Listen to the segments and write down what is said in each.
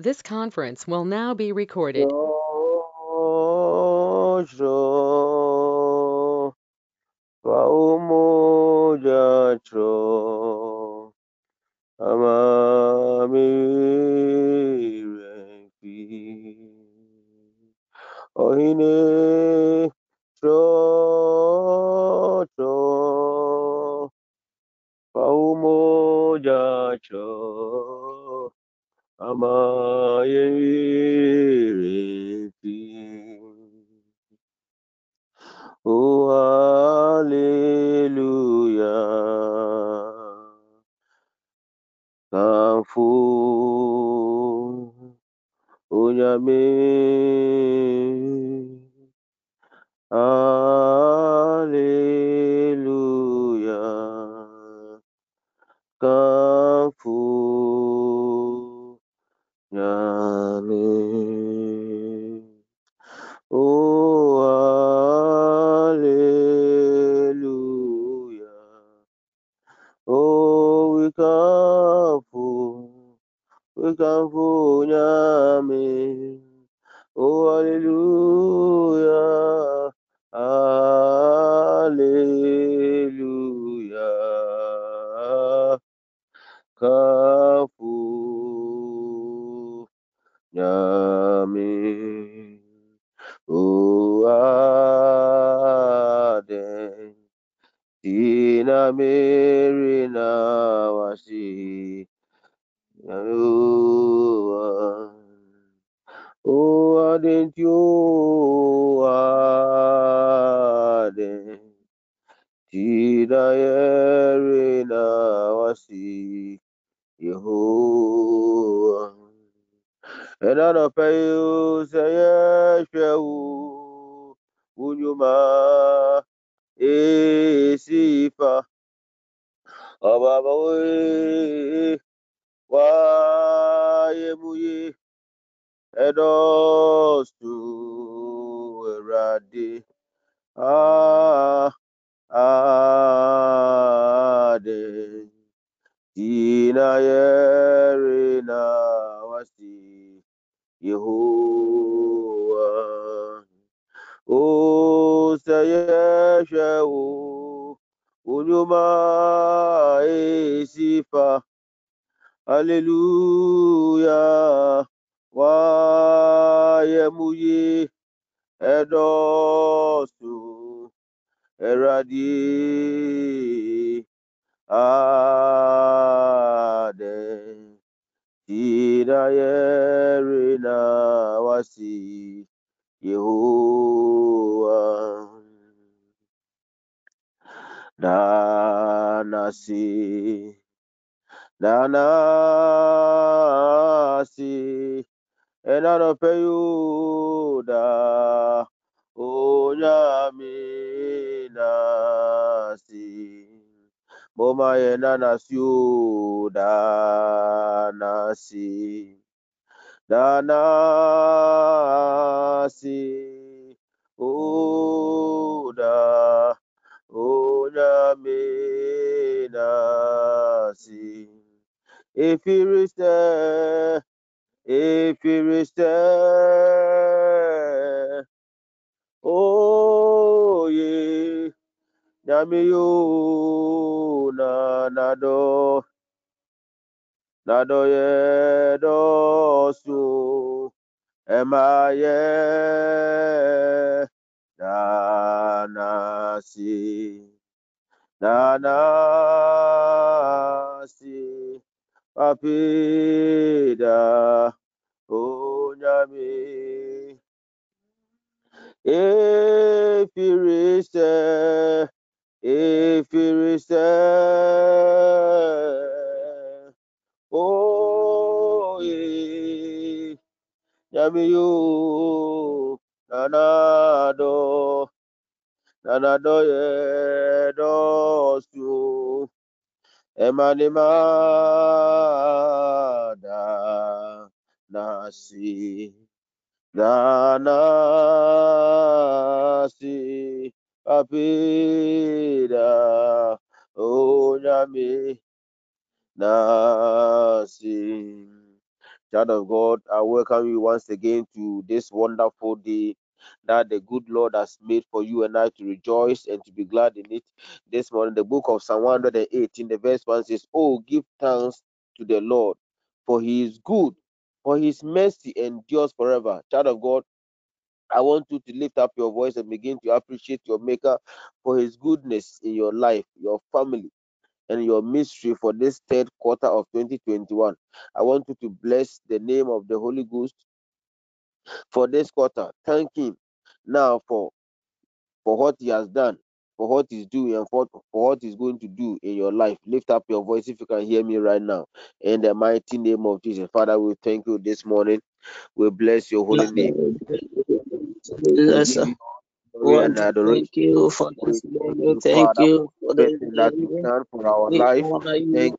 This conference will now be recorded. Ohine amayerefi 嗯 الطرفين سيشاء وجما إسيفا ọbabawee wayemuye edostu erade aade tinayerina. Ah, ah, yehowa o sɛ yɛhwɛ wo wo nnwuma esi fa aleluya na wasi yehowa danasi danasi ɛnanɔpɛ yoda nanasi o danasi danasi onyame nasi efiristɛ efiristɛ oye nyame yo na nado nado yɛ dɔso ɛmayɛ danasi danasi papida onyame efirisɛ efirisɛ oye nyame yo nanado nanado yɛ dɔso emanima da nasi danasi papida onyame nasi Child of God, I welcome you once again to this wonderful day that the good Lord has made for you and I to rejoice and to be glad in it. This morning, the book of Psalm 118, the verse 1 says, Oh, give thanks to the Lord, for he is good, for his mercy endures forever. Child of God, I want you to lift up your voice and begin to appreciate your Maker for his goodness in your life, your family, and your ministry for this third quarter of 2021. I want you to bless the name of the Holy Ghost for this quarter. Thank Him now for for what He has done, for what He's doing, and for, for what He's going to do in your life. Lift up your voice if you can hear me right now. In the mighty name of Jesus, Father, we thank you this morning. We bless your holy name. We give you glory and adoration. Thank you for this morning. Thank you for this everything that you've done for our life. honor you Thank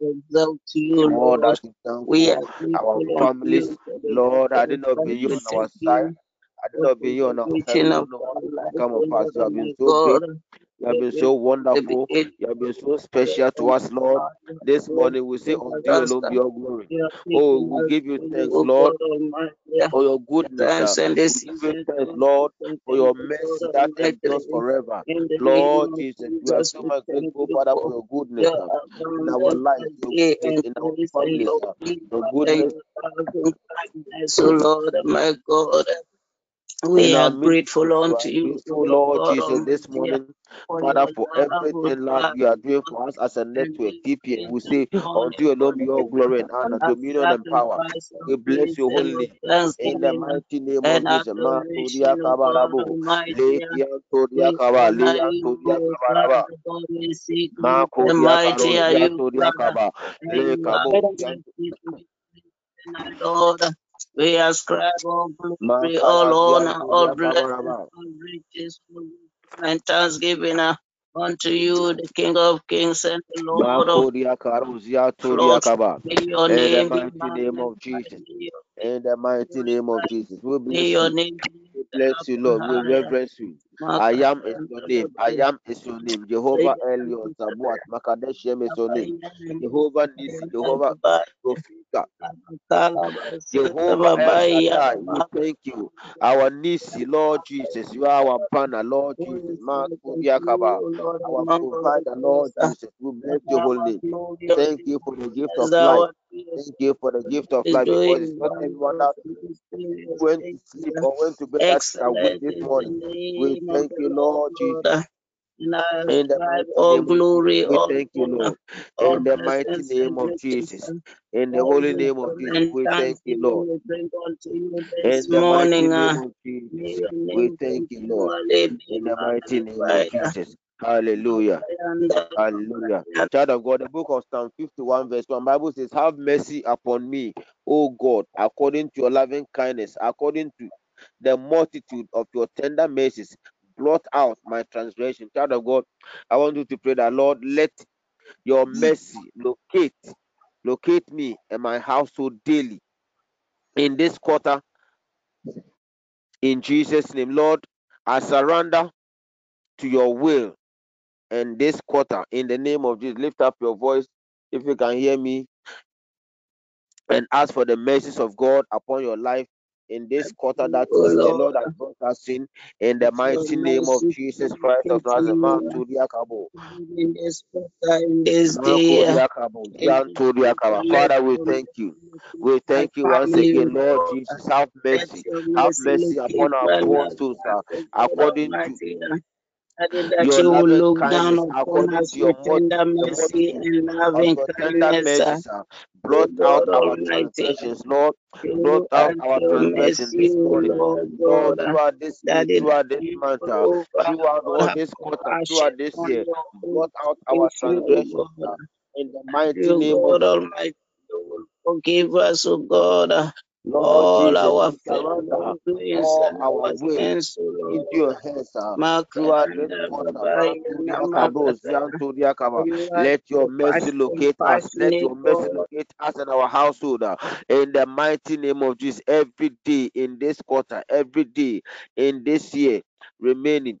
exalt you, Lord. that you've done We are our families. you for the Lord, I did not be you on our side. I did not be you on our side. We preservation of don't know our what life, will come of us. You have been so great. You have been so wonderful. You have been so special to us, Lord. This morning we say, Unto you alone all glory. Oh, we give you thanks, Lord, for your goodness. We give you thanks, Lord, for your mercy that endures forever. Lord Jesus, we are so much grateful, Father, for your goodness your uh, in our your and in our your uh, your goodness your thousand kindness, O Lord, my God. We are grateful unto you, Lord Jesus, this morning, Father, for everything Lord you are doing for us as a network, TPN. We say, unto you for alone be all glory and honor, dominion and power. We bless your holy name. In the mighty name of Jesus, Ma Todia adoration, O God Kabarabo, Todia We Kaba, Todia you, Kabaraba, Father God. We say, Ma great and Kodia mighty are you, Todia Kaba, and Le you are Kabo, majesty to be praised and adored. We ascribe all glory, all honor, all blessings, all riches, and thanksgiving uh, unto you, the King of Kings and the Lord of Lords. May your In the name be name of Jesus. may your name In the mighty name of Jesus. We bless your you. name We bless you, Lord. We reverence you. I am is your name. I am is your name. Jehovah Elion Sabuat Makadeshem is your name. Jehovah Nisi. Jehovah Rofika. Jehovah El we thank you. Our Nisi, Lord Jesus, you are our banner, Lord Jesus. is like unto Makudiakaba, you, our provider, Lord? Jesus. We bless your holy name. Thank you for the gift of life. Thank you for the gift of life because it's not everyone that went to sleep or went to bed that is awake this morning. We thank you, Lord, Jesus. In the all name of Jesus, glory, we all thank you, Lord. In the mighty name of Jesus. In the holy name of Jesus, we thank you, Lord. thanksgiving we bring unto you this morning. name of may Jesus, your we thank you, Lord. In the mighty name of. Jesus. Hallelujah. Hallelujah. Child of God, the book of Psalm 51, verse 1, Bible says, Have mercy upon me, O God, according to your loving kindness, according to the multitude of your tender mercies. Blot out my transgression. Child of God, I want you to pray that, Lord, let your mercy locate, locate me and my household daily in this quarter. In Jesus' name, Lord, I surrender to your will and this quarter in the name of Jesus. Lift up your voice if you can hear me and ask for the mercies of God upon your life in this quarter that O the Lord, has brought us in. In the mighty name of Jesus Christ of Nazareth, to the Akabo. in this quarter, in this day, in Jan this to quarter, Diakaba. let Father, we thank you. We thank you once again, Lord Jesus. Have mercy. Have mercy upon our poor souls, ones, O God according to Almighty. I pray that your you will look down upon us with tender mercy and loving kindness, blot out our transgressions, Lord. Blot out our your transgression mercy, this morning. Lord God, uh, this week, it throughout this month, uh, O Father throughout God, all have this quarter, compassion throughout this year, blot out our transgressions uh, in the mighty name of God Almighty, forgive us, O God, Lord all Jesus. our We all our will into your hands throughout this Makayanda quarter. Babai For you are Let your mercy locate us. Let your mercy locate us and our household uh, in the mighty name of Jesus. Every day in this quarter, every day in this year remaining.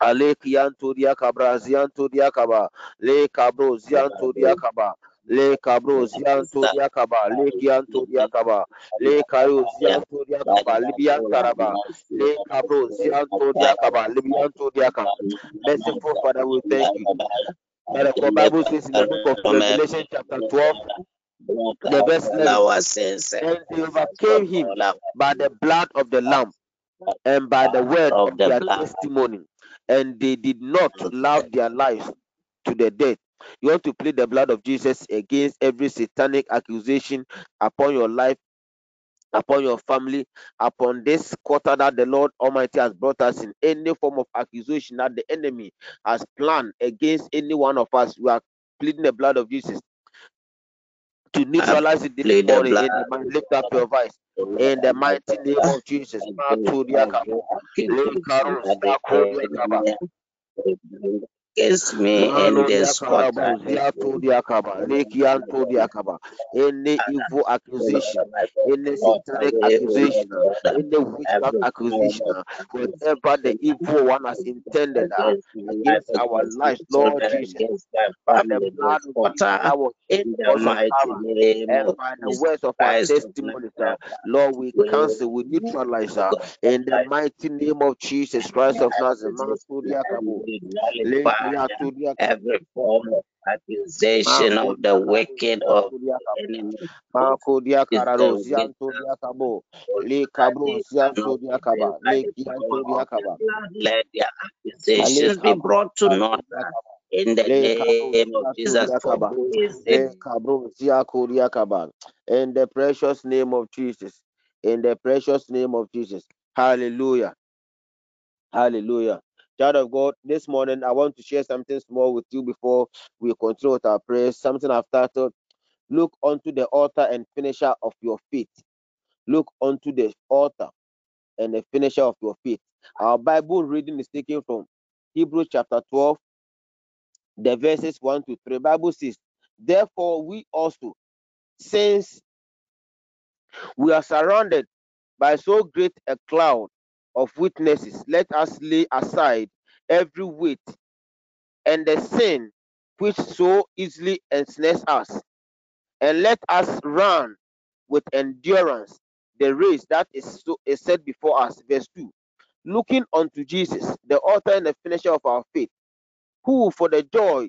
Alek yanto diakabra zianto diakaba le kabro zianto diakaba le kabro zianto diakaba le kianto diakaba le kayo zianto diakaba libian taraba le kabro zianto diakaba libianto diakaba merciful father we thank you. But the bible says in the book of revelation chapter 12 the verse 11 and they overcame him by the blood of the lamb and by the word of, their testimony and they did not love their lives to the death. You want to plead the blood of Jesus against every satanic accusation upon your life, upon your family, upon this quarter that the Lord Almighty has brought us in any form of accusation that the enemy has planned against any one of us. We are pleading the blood of Jesus to neutralize it this morning in the mind. Lift up your voice. In the mighty name of Jesus against me in this quarter. Any evil accusation, any satanic accusation, any witchcraft accusation, whatever the evil one has intended uh, against our lives, Lord Jesus, by the blood of that was in the mighty name and by the words of our testimony, Lord, we cancel, we neutralize in the mighty name of Jesus Christ of Nazareth every form of accusation of the wicked of enemy. Marco Diacararo, Zianto Diacabo, Le Cabro, Zianto Diacaba, Le Gianto Diacaba. Let their accusations be brought to naught in the name of Jesus. Le Cabro, Ziaco Diacaba. In the precious name of Jesus. In the precious name of Jesus. Hallelujah. Hallelujah. Child of God, this morning I want to share something small with you before we continue with our prayers. Something I've titled, Look unto the author and finisher of your faith. Look unto the author and the finisher of your faith. Our Bible reading is taken from Hebrews chapter 12, the verses 1 to 3. Bible says, Therefore, we also, since we are surrounded by so great a cloud of witnesses, let us lay aside every weight and the sin which so easily ensnares us, and let us run with endurance the race that is, so, is set before us. Verse 2 Looking unto Jesus, the author and the finisher of our faith, who for the joy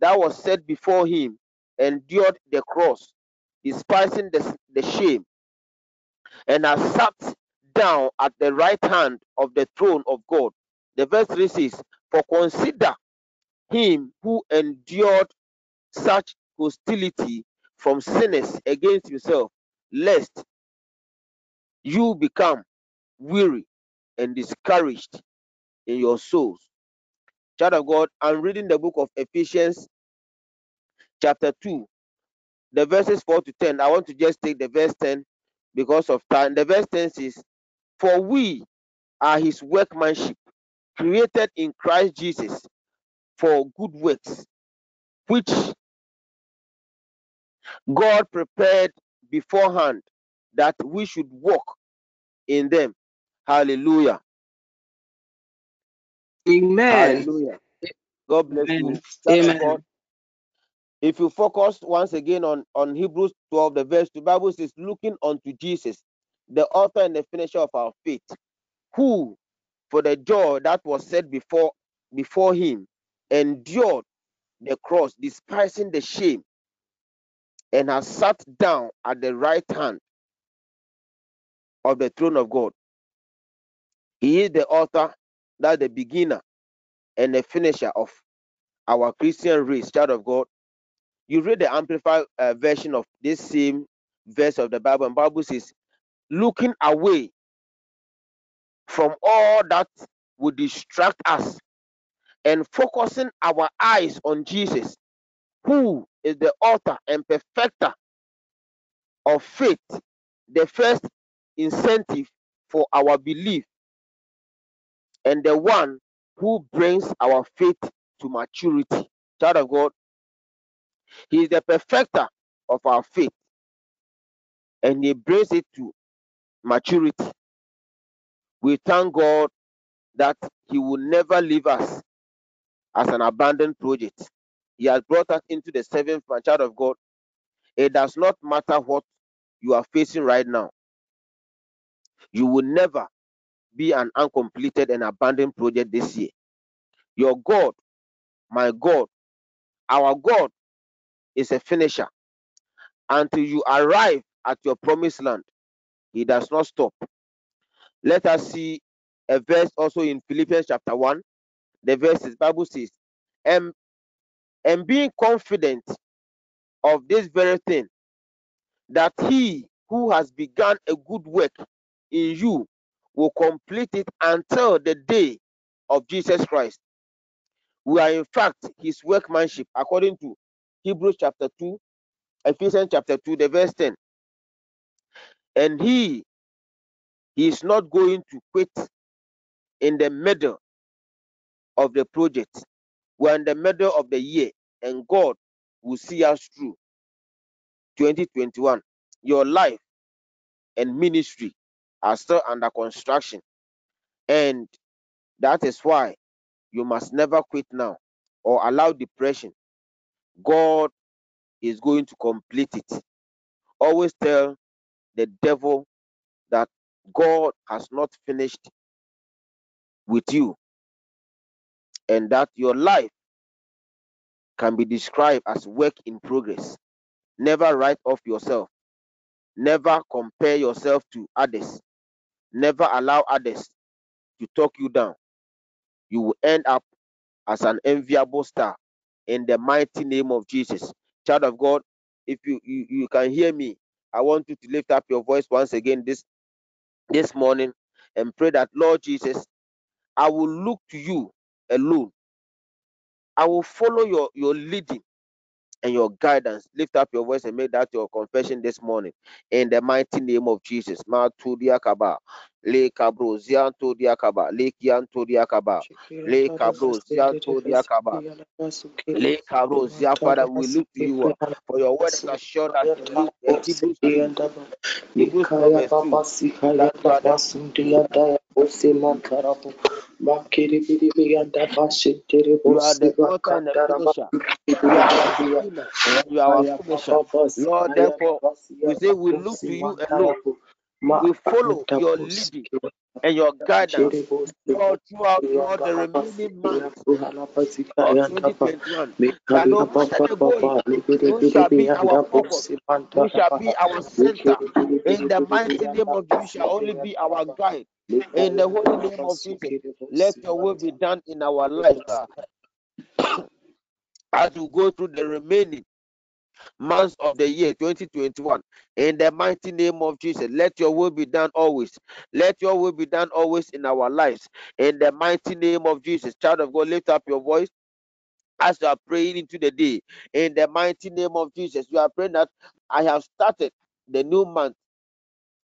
that was set before him endured the cross, despising the, the shame, and has sat down at the right hand of the throne of God. The verse 3 says, For consider him who endured such hostility from sinners against himself, lest you become weary and discouraged in your souls. Child of God, I'm reading the book of Ephesians, chapter 2, the verses 4 to 10. I want to just take the verse 10 because of time. The verse 10 says, For we are his workmanship, created in Christ Jesus for good works, which God prepared beforehand that we should walk in them. Hallelujah. Amen. Hallelujah. God bless Amen. you. Amen. God, if you focus once again on, on Hebrews 12, the verse, the Bible says, looking unto Jesus, the author and the finisher of our faith, who for the joy that was set before before him endured the cross, despising the shame, and has sat down at the right hand of the throne of God. He is the author, that the beginner and the finisher of our Christian race, child of God. You read the amplified uh, version of this same verse of the Bible, and Bible says, looking away from all that would distract us and focusing our eyes on Jesus, who is the author and perfecter of faith, the first incentive for our belief, and the one who brings our faith to maturity. Child of God, He is the perfecter of our faith, and He brings it to maturity. We thank God that He will never leave us as an abandoned project. He has brought us into the seventh child of God. It does not matter what you are facing right now. You will never be an uncompleted and abandoned project this year. Your God, my God, our God is a finisher. Until you arrive at your promised land, He does not stop. Let us see a verse also in Philippians chapter 1. The verse is Bible says, and, and being confident of this very thing, that he who has begun a good work in you will complete it until the day of Jesus Christ. We are in fact his workmanship according to Hebrews chapter 2, Ephesians chapter 2, the verse 10. And he, he is not going to quit in the middle of the project. We're in the middle of the year, and God will see us through 2021. Your life and ministry are still under construction. And that is why you must never quit now or allow depression. God is going to complete it. Always tell the devil that God has not finished with you and that your life can be described as work in progress. Never write off yourself. Never compare yourself to others. Never allow others to talk you down. You will end up as an enviable star in the mighty name of Jesus. Child of God, if you, you, you can hear me, I want you to lift up your voice once again this this morning and pray that Lord Jesus, I will look to you alone. I will follow your, your leading and your guidance. Lift up your voice and make that your confession this morning in the mighty name of Jesus. Le kabro zianto diakaba, le kianto diakaba, le kabro zianto diakaba. Le kabro zia Father, we look to you uh, for your word has assured us in Luke and Hebrews, Hebrews 12 verse 2 that you are the you are the author and the finisher. You are our beginner and you are our finisher. Lord, therefore, we say we look to you alone. We follow your leading and your guidance throughout all the remaining months of 2021. That no matter the going, you shall be our focus. You shall be our center. In the mighty name of you shall only be our guide. In the holy name of Jesus, let your will be done in our lives. As we go through the remaining months of the year 2021. In the mighty name of Jesus, let your will be done always. Let your will be done always in our lives. In the mighty name of Jesus, child of God, lift up your voice as you are praying into the day. In the mighty name of Jesus, you are praying that I have started the new month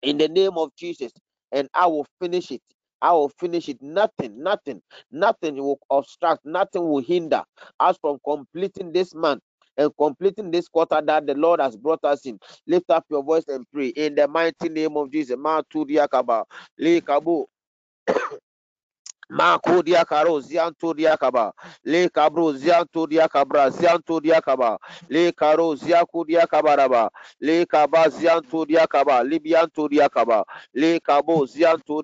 in the name of Jesus and I will finish it. I will finish it. Nothing, nothing, nothing will obstruct, nothing will hinder us from completing this month and completing this quarter that the Lord has brought us in. Lift up your voice and pray. In the mighty name of Jesus. Zianto le zianto zianto le le zianto libianto le zianto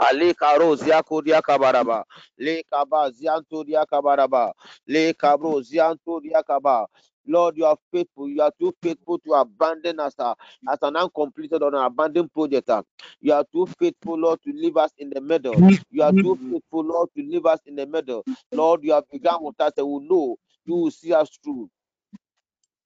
zianto zianto. Lord, you are faithful. You are too faithful to abandon us uh, as an uncompleted or an abandoned project. Uh. You are too faithful, Lord, to leave us in the middle. You are too faithful, Lord, to leave us in the middle. Lord, you have begun with us and we know you will see us through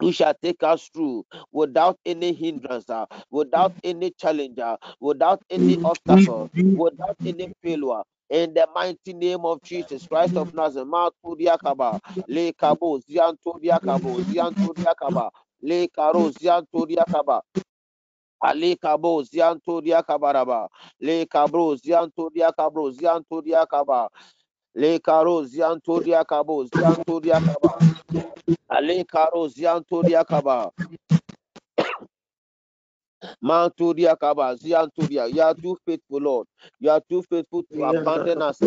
you shall take us through without any hindrance, uh, without any challenge, uh, without any obstacle, without any failure. in the mighty name of Jesus Christ of Nazareth. Matu diakaba, le kabo, zianto diakabo, zianto diakaba, le karo, zianto diakaba. Ale kabo zianto diakabaraba, le kabro zianto diakabro zianto diakaba, le karo zianto diakabo zianto diakaba, ale karo zianto diakaba. Manturia Kaba, Zianturia. You are too faithful, Lord. You are too faithful to abandon us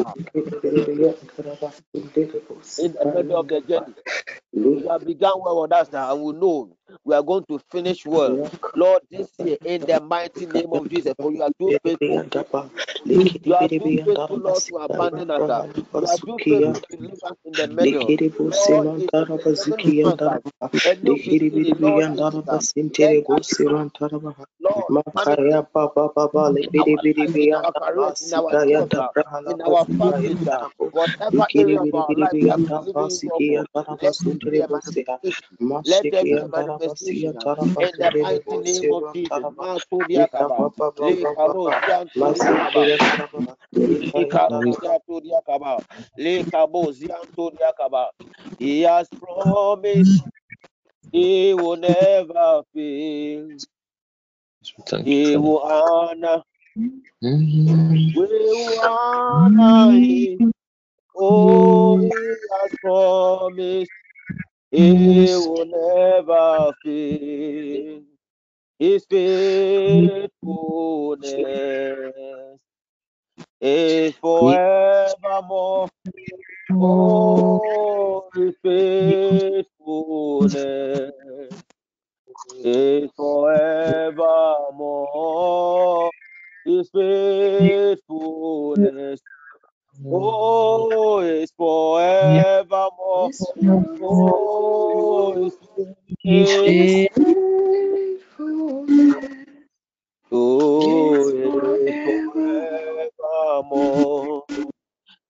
in the middle of the journey. You have begun well with us now, and we know we are going to finish well. Lord, this year, in the mighty name of Jesus, for you are too faithful. You are too faithful, Lord, to abandon us. You are too faithful to leave us in the middle. Lord, in in area of we are believing you for, let there manifestation. Let there be a manifestation in the mighty name of Jesus. Matudia Kaba, Le Karozian Tudia Kaba, Le Karozian Tudia Kaba, Le Kabo Zian Tudia Kaba. He has promised he will never fail. He will honor. We will honor him. Oh, he has promised he will never fail. His faithfulness is forevermore. Oh, his faithfulness is forevermore. His faithfulness, oh, is forevermore. Oh, his faithfulness, oh, is forevermore.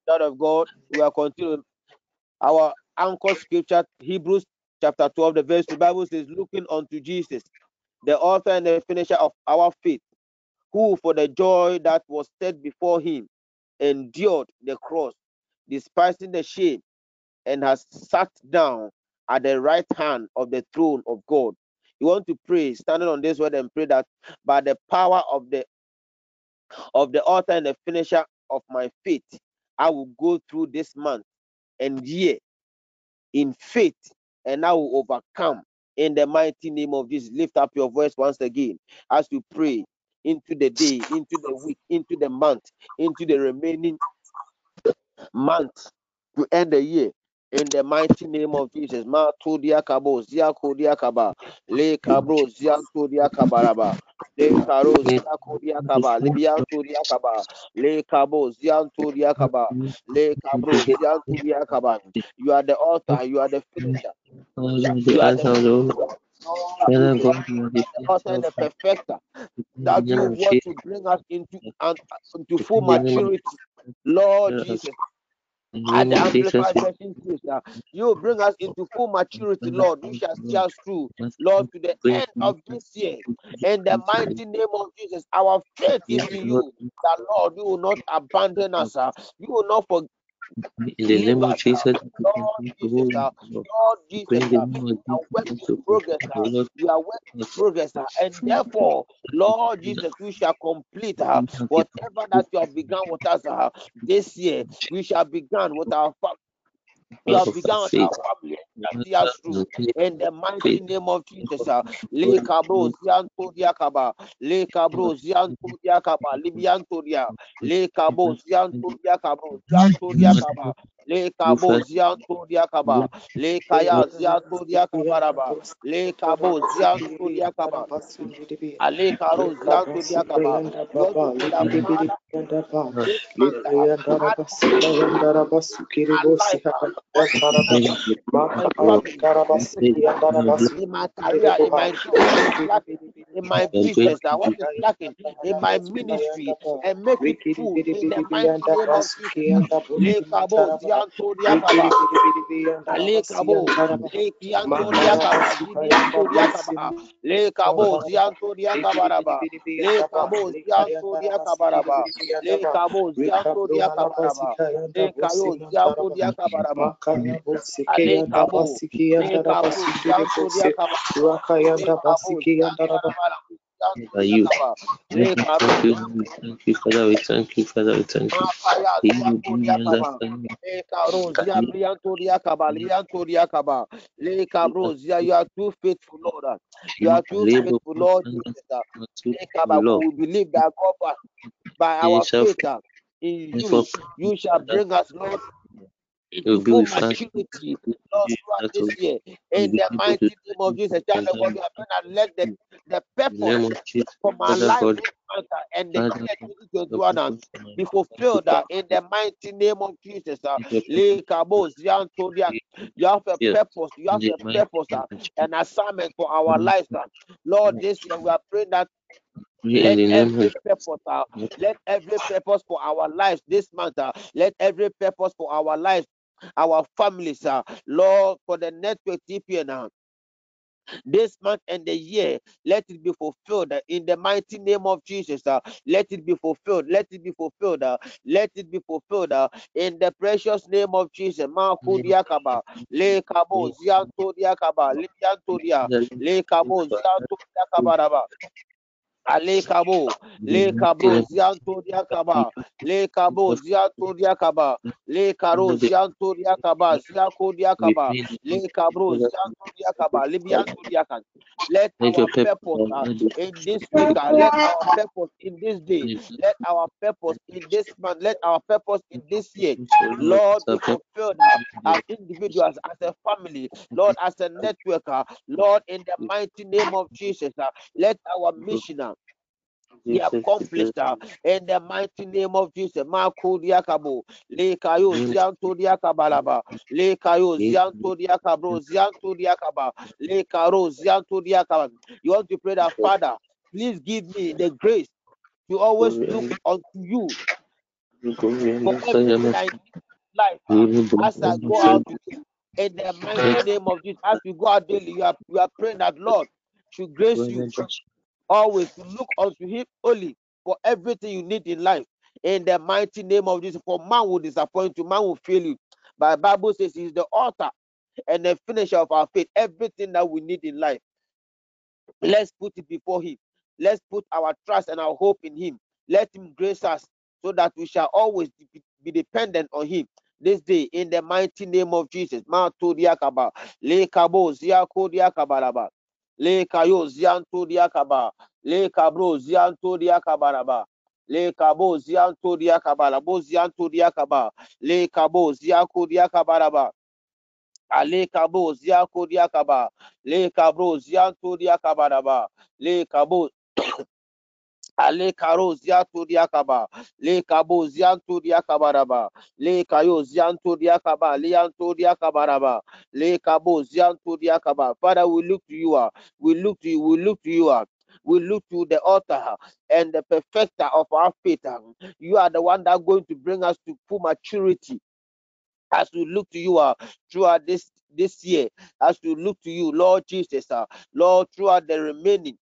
Child of God, we are continuing our anchor scripture, Hebrews chapter 12, the verse, the Bible says, looking unto Jesus, the author and the finisher of our faith, who for the joy that was set before him endured the cross, despising the shame, and has sat down at the right hand of the throne of God. You want to pray, standing on this word and pray that by the power of the of the author and the finisher of my faith, I will go through this month and year in faith, and I will overcome in the mighty name of Jesus. Lift up your voice once again as we pray into the day, into the week, into the month, into the remaining month to end the year. In the mighty name of Jesus, Ma Tudia Kabo, Zia Kodia Kaba, Le Kabro, Zia Tudia Kabaraba, Le Karo, Zia Kodia Kaba, Libian Tudia Kaba, Le Kabo, Zian Tudia Kaba, Le Kabro, Zian Tudia Kaba. You are the author, you are the finisher. You are the, author and the perfecter that you want to bring us into and into full maturity. Lord Jesus, at the amplified version says you bring us into full maturity, Lord. We shall see us through, Lord, to the end of this year. In the mighty name of Jesus, our faith is in you. That Lord, you will not abandon us. Uh, you will not forget in the name of Jesus, Lord Jesus, Lord Jesus, we are work in progress. We are work in progress, and therefore, Lord Jesus, we shall complete whatever that you have begun with us this year. We shall begin with our you have begun with our family. In the mighty name of Jesus. Le Cabro Zianto Diakaba. Le Cabro Zianto Diakaba. Libianto Dia. Le Cabo Zianto Diakabo. Zianto Diakaba. Le Cabo Zianto Diakaba. Le Kaya Zianto Diakabaraba. Le Cabo Zianto Diakaba. Ale Caro Zianto Diakaba. Lord, to say that My my ministry, and make it the le kayo ziantoria kabaraba ale kabo le kabo ziantoria kabaraba Rakayanda Basiki and by you. We thank you, we thank you, Father, we thank you, Father, we thank you. He will give me understanding. Le Cabrozia, Briantoria Caba, Liantoria Caba, Le Cabrozia, you are too faithful, Lord. You are too faithful, Lord Jesus. Le Caba, we believe that God, by our faith in you, you shall bring us, Lord, into full maturity, Lord, throughout this year. In the mighty name of Jesus, child of God, we are praying that let the, the purpose for my life and the year 2021 be fulfilled uh, in the mighty name of Jesus. Uh, you have a purpose, you have a purpose, uh, an assignment for our lives. Uh. Lord, this year we are praying that let every purpose, uh, let every purpose for our lives this month, uh, let every purpose for our lives our families, uh, Lord, for the network TPN, uh, this month and the year, let it be fulfilled uh, in the mighty name of Jesus. Uh, let it be fulfilled. Let it be fulfilled. Uh, let it be fulfilled uh, in the precious name of Jesus. Le kabo zianto diakaba, dia, le kabo zianto diakaba Ale kabo, le kabo, zianto diakaba, le kabo, zianto diakaba, le karo, zianto diakaba, ziako diakaba, le kabo, zianto diakaba, libianto diakan. Let our purpose uh, in this week, uh, let our purpose in this day, let our purpose in this month, let our purpose in this year, Lord, be fulfilled uh, as individuals, as a family, Lord, as a networker, Lord, in the mighty name of Jesus, let our mission be accomplished uh, in the mighty name of Jesus. Marco Diakabo, Le Kayo Zianto Diakabalaba, Le Kayo Zianto Diakabro, Zianto Diakaba, Le Karo Zianto Diakaba. You want to pray that Father, please give me the grace to always look unto you life uh, as I go out. In the mighty name of Jesus, as we go out daily, you are, you are praying that Lord should grace you always look unto him only for everything you need in life. In the mighty name of Jesus, for man will disappoint you, man will fail you. But the Bible says he's the author and the finisher of our faith. Everything that we need in life, let's put it before him. Let's put our trust and our hope in him. Let him grace us so that we shall always be dependent on him this day in the mighty name of Jesus. Le kayo zianto diakaba le kabro zianto diakabaraba le kabo zianto diakabala bo zianto diakaba le kabo ziako diakabaraba ale ah, kabo ziako diakaba le kabro zianto diakabaraba le kabo ale karo zianto diakaba le kabo zianto diakabaraba le kayo zianto diakaba le le kabo father we look to you we look to you. We look to you we look to the author and the perfecter of our faith. Uh, you are the one that going to bring us to full maturity. As we look to you uh, throughout this this year, as we look to you, Lord Jesus, uh, Lord, throughout the remaining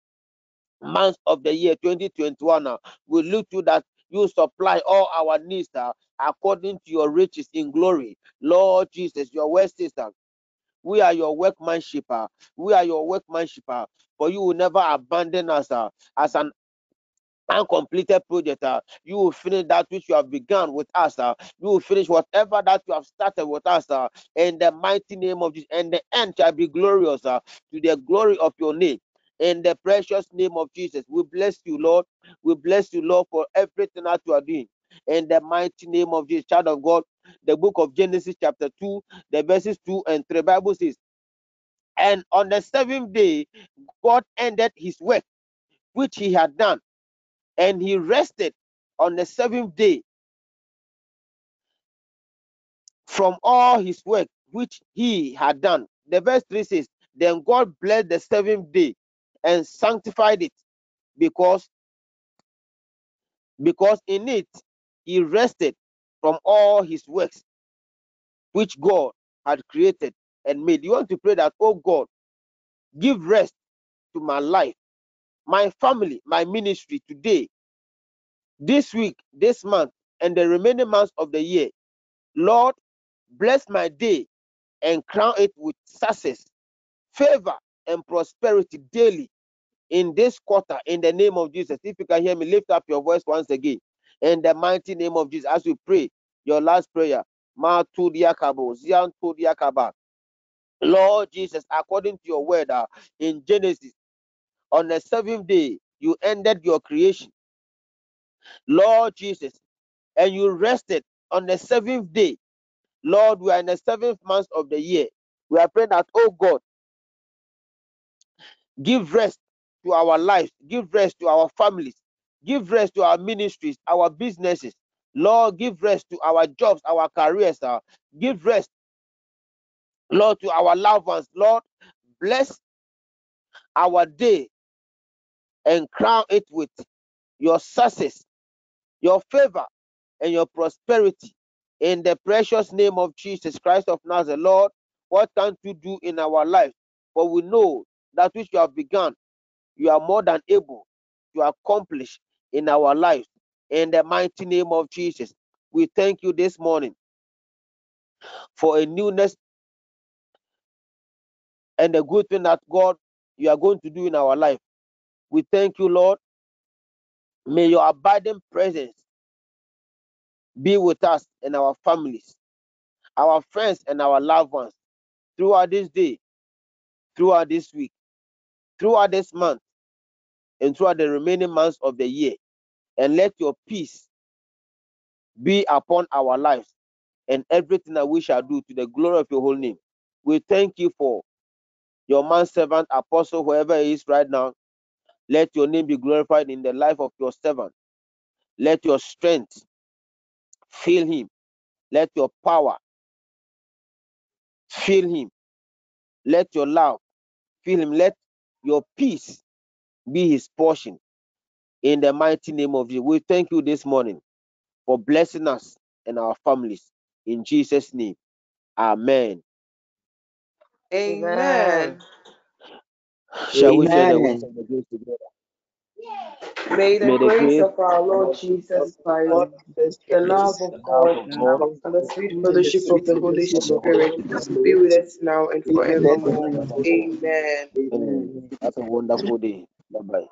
months of the year 2021, uh, we look to that you supply all our needs uh, according to your riches in glory. Lord Jesus, your word that we are your workmanship. Uh, we are your workmanship. Uh, for you will never abandon us uh, as an uncompleted project. Uh, you will finish that which you have begun with us. Uh, you will finish whatever that you have started with us. Uh, in the mighty name of Jesus. And the end shall be glorious uh, to the glory of your name in the precious name of Jesus. We bless you, Lord. We bless you, Lord, for everything that you are doing. In the mighty name of Jesus, child of God, the book of Genesis, chapter 2, the verses 2 and 3, Bible says, And on the seventh day, God ended his work which he had done, and he rested on the seventh day from all his work which he had done. The verse 3 says, Then God blessed the seventh day and sanctified it because because in it he rested from all his works which God had created and made. You want to pray that, oh God, give rest to my life, my family, my ministry today, this week, this month, and the remaining months of the year. Lord, bless my day and crown it with success, favor, and prosperity daily in this quarter in the name of Jesus. If you can hear me, lift up your voice once again in the mighty name of Jesus as we pray your last prayer. Lord Jesus, according to your word uh, in Genesis, on the seventh day, you ended your creation. Lord Jesus, and you rested on the seventh day. Lord, we are in the seventh month of the year. We are praying that, oh God, give rest to our lives, give rest to our families, give rest to our ministries, our businesses. Lord, give rest to our jobs, our careers. Uh, give rest, Lord, to our loved ones. Lord, bless our day and crown it with your success, your favor, and your prosperity. In the precious name of Jesus Christ of Nazareth, Lord, what can't you do in our life? For we know that which you have begun, you are more than able to accomplish in our lives. In the mighty name of Jesus, we thank you this morning for a newness and a good thing that God you are going to do in our life. We thank you, Lord. May your abiding presence be with us and our families, our friends, and our loved ones throughout this day, throughout this week, throughout this month, and throughout the remaining months of the year. And let your peace be upon our lives and everything that we shall do to the glory of your holy name. We thank you for your man servant, apostle, whoever he is right now. Let your name be glorified in the life of your servant. Let your strength fill him. Let your power fill him. Let your love fill him. Let your peace be his portion. In the mighty name of Jesus, we thank you this morning for blessing us and our families. In Jesus' name, Amen. Amen. Shall we share the words of the grace together? May the May the grace of our Lord Jesus Christ, the love of God, and the sweet fellowship of the Holy fellowship of the Holy Spirit be with us now and forevermore. Amen. Amen. Have a wonderful day. Bye bye.